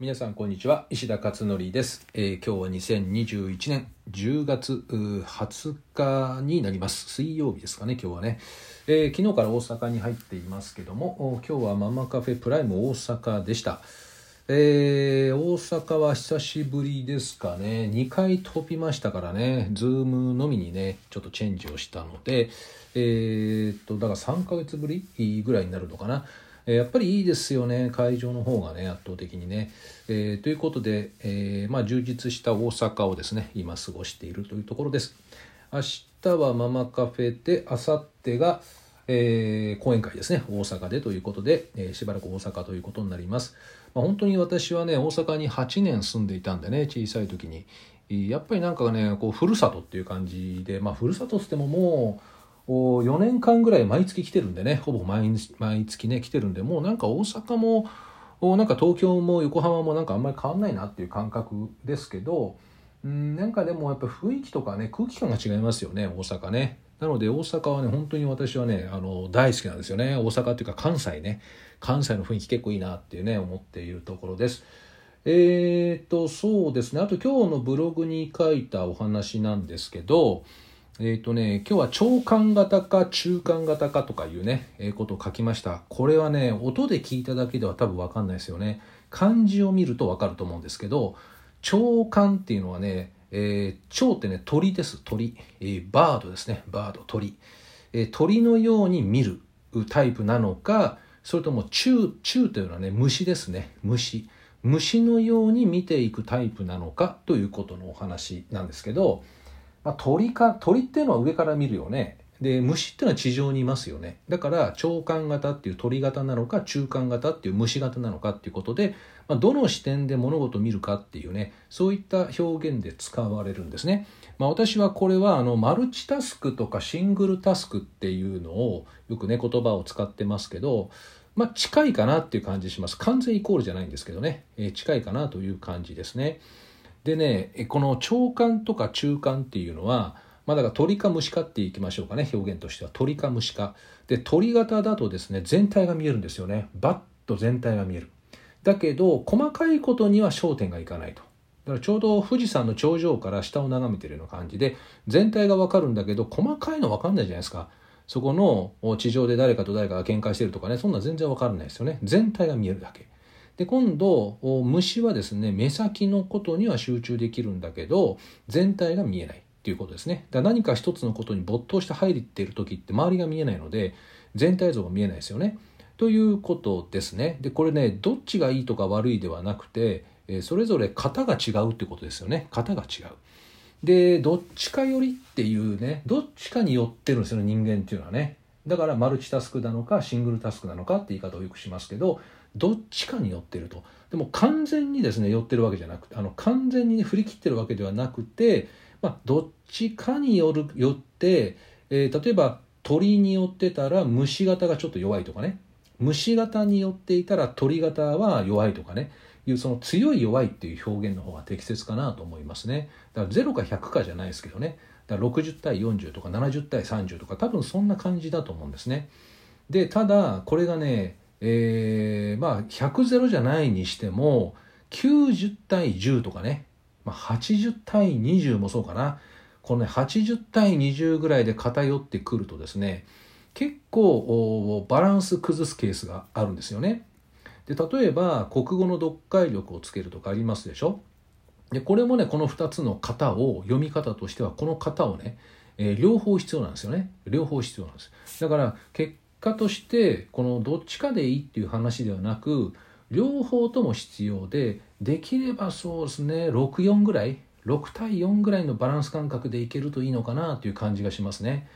皆さんこんにちは。石田勝則です、えー今日は2021年10月20日になります。水曜日ですかね今日はね、えー昨日から大阪に入っていますけども今日はママカフェプライム大阪でした。えー大阪は久しぶりですかね。2回飛びましたからね。ズームのみにねちょっとチェンジをしたのでえーっとだから3ヶ月ぶりぐらいになるのかな。えーやっぱりいいですよね会場の方がね圧倒的にね。えーということで、えーまあ、充実した大阪をですね今過ごしているというところです。明日はママカフェで明後日が、えー講演会ですね大阪でということで、えーしばらく大阪ということになります。まあ、本当に私はね大阪に8年住んでいたんでね小さい時にやっぱりなんかねこうふるさとっていう感じでまあふるさとっつってももう4年間ぐらい毎月来てるんでねほぼ毎日毎月ね来てるんでもうなんか大阪もなんか東京も横浜もなんかあんまり変わんないなっていう感覚ですけどうんなんかでもやっぱ雰囲気とかね空気感が違いますよね大阪ね。なので大阪はね本当に私はねあの大好きなんですよね大阪っていうか関西ね関西の雰囲気結構いいなっていうね思っているところです。えー、とそうですねあと今日のブログに書いたお話なんですけどえっ、とね今日は長官型か中間型かとかいうね、えーことを書きました。これはね音で聞いただけでは多分分かんないですよね。漢字を見ると分かると思うんですけど長官っていうのはね、えー、蝶ってね鳥です。鳥、えーバードですね。バード鳥、えー鳥のように見るタイプなのかそれとも中中というのはね虫ですね。虫。虫のように見ていくタイプなのかということのお話なんですけど、まあ、鳥か鳥っていうのは上から見るよね。で虫っていうのは地上にいますよね。だから長官型っていう鳥型なのか中間型っていう虫型なのかっていうことで、まあ、どの視点で物事を見るかっていうねそういった表現で使われるんですね、まあ、私はこれはあのマルチタスクとかシングルタスクっていうのをよくね言葉を使ってますけどまあ、近いかなっていう感じします。完全イコールじゃないんですけどね、えー近いかなという感じですね。でねこの長官とか中間っていうのはまあだから鳥か虫かっていきましょうかね表現としては。鳥か虫か。で鳥型だとですね全体が見えるんですよね。バッと全体が見える。だけど細かいことには焦点がいかないと。だからちょうど富士山の頂上から下を眺めてるような感じで全体がわかるんだけど細かいのわかんないじゃないですか。そこの地上で誰かと誰かが喧嘩してるとかねそんな全然わからないですよね。全体が見えるだけ。で今度虫はですね目先のことには集中できるんだけど全体が見えないっていうことですね。だ何か一つのことに没頭して入っている時って周りが見えないので全体像が見えないですよね。ということですね。でこれねどっちがいいとか悪いではなくてそれぞれ型が違うってことですよね。型が違う。でどっちかよりっていうねどっちかによってるんですよね人間っていうのはね。だからマルチタスクなのかシングルタスクなのかって言い方をよくしますけどどっちかによってると。でも完全にですね寄ってるわけじゃなくてあの完全に、ね、振り切ってるわけではなくて、まあ、どっちかによるよって、えー例えば鳥によってたら虫型がちょっと弱いとかね。虫型によっていたら鳥型は弱いとかね。いうその強い弱いっていう表現の方が適切かなと思いますね。だから0か100かじゃないですけどね。だから60対40とか70対30とか多分そんな感じだと思うんですね。でただこれがね、えーまあ100ゼロじゃないにしても90対10とかね、まあ、80対20もそうかな。このね80対20ぐらいで偏ってくるとですね結構バランス崩すケースがあるんですよね。で例えば国語の読解力をつけるとかありますでしょ。でこれもねこの2つの型を読み方としてはこの型をね、えー両方必要なんですよね。両方必要なんです。だから結果としてこのどっちかでいいっていう話ではなく両方とも必要でできればそうですね64ぐらい6対4ぐらいのバランス感覚でいけるといいのかなという感じがしますね。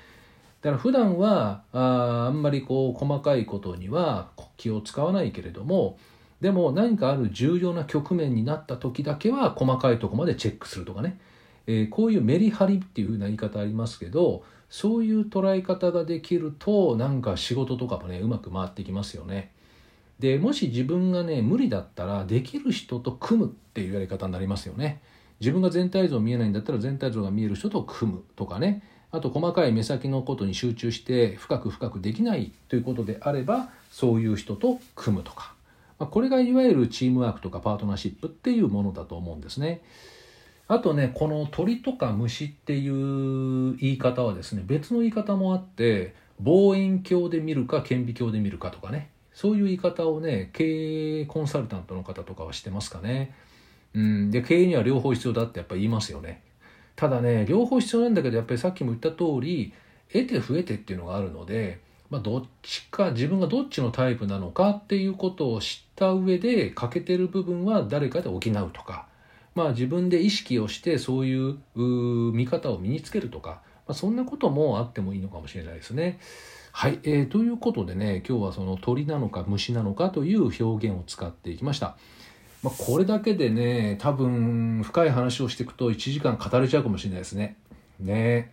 だから普段はああんまりこう細かいことには気を使わないけれどもでも何かある重要な局面になった時だけは細かいとこまでチェックするとかね、えーこういうメリハリっていう風な言い方ありますけどそういう捉え方ができるとなんか仕事とかもねうまく回ってきますよね。でもし自分がね無理だったらできる人と組むっていうやり方になりますよね。自分が全体像見えないんだったら全体像が見える人と組むとかねあと細かい目先のことに集中して深く深くできないということであればそういう人と組むとかまあ、これがいわゆるチームワークとかパートナーシップっていうものだと思うんですね。あとねこの鳥とか虫っていう言い方はですね別の言い方もあって望遠鏡で見るか顕微鏡で見るかとかねそういう言い方をね経営コンサルタントの方とかはしてますかね。うん、で経営には両方必要だってやっぱ言いますよね。ただね両方必要なんだけどやっぱりさっきも言った通り得て増えてっていうのがあるので、まあ、どっちか自分がどっちのタイプなのかっていうことを知った上で欠けてる部分は誰かで補うとか、まあ、自分で意識をしてそういう見方を身につけるとか、まあ、そんなこともあってもいいのかもしれないですね。はい、えー、ということでね今日はその鳥なのか虫なのかという表現を使っていきました。まあ、これだけでね多分深い話をしていくと1時間語れちゃうかもしれないですね。ね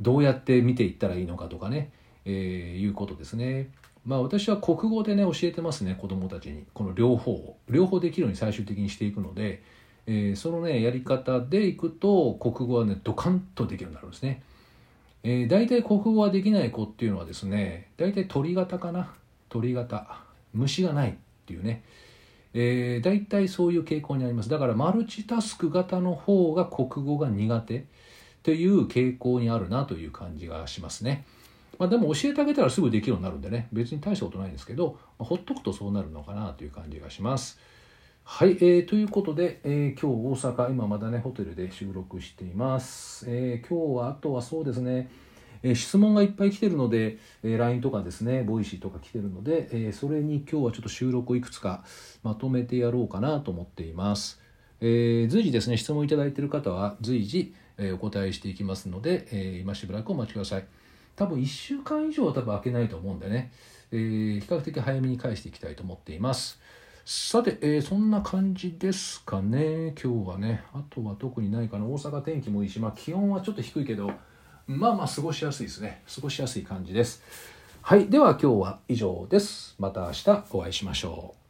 どうやって見ていったらいいのかとかね、えー、いうことですね。まあ私は国語でね教えてますね子どもたちにこの両方を両方できるように最終的にしていくので、えー、そのねやり方でいくと国語はねドカンとできるようになるんですね。えー、大体国語はできない子っていうのはですね大体鳥型かな鳥型虫がないっていうねえー、大体そういう傾向にありますだからマルチタスク型の方が国語が苦手という傾向にあるなという感じがしますね。まあ、でも教えてあげたらすぐできるようになるんでね別に大したことないんですけど、まあ、ほっとくとそうなるのかなという感じがします。はい、えー、ということで、えー、今日大阪今まだねホテルで収録しています。えー、今日はあとはそうですねえ質問がいっぱい来てるので、え LINE とかですね Voicy とか来てるので、えそれに今日はちょっと収録をいくつかまとめてやろうかなと思っています、え随時ですね質問いただいている方は随時、えお答えしていきますので、え今しばらくお待ちください多分1週間以上は多分開けないと思うんでね、えー、比較的早めに返していきたいと思っています。さて、えー、そんな感じですかね。今日はね。あとは特にないかな。大阪天気もいいし、まあ、気温はちょっと低いけどまあまあ過ごしやすいですね。過ごしやすい感じです。はいでは今日は以上です。また明日お会いしましょう。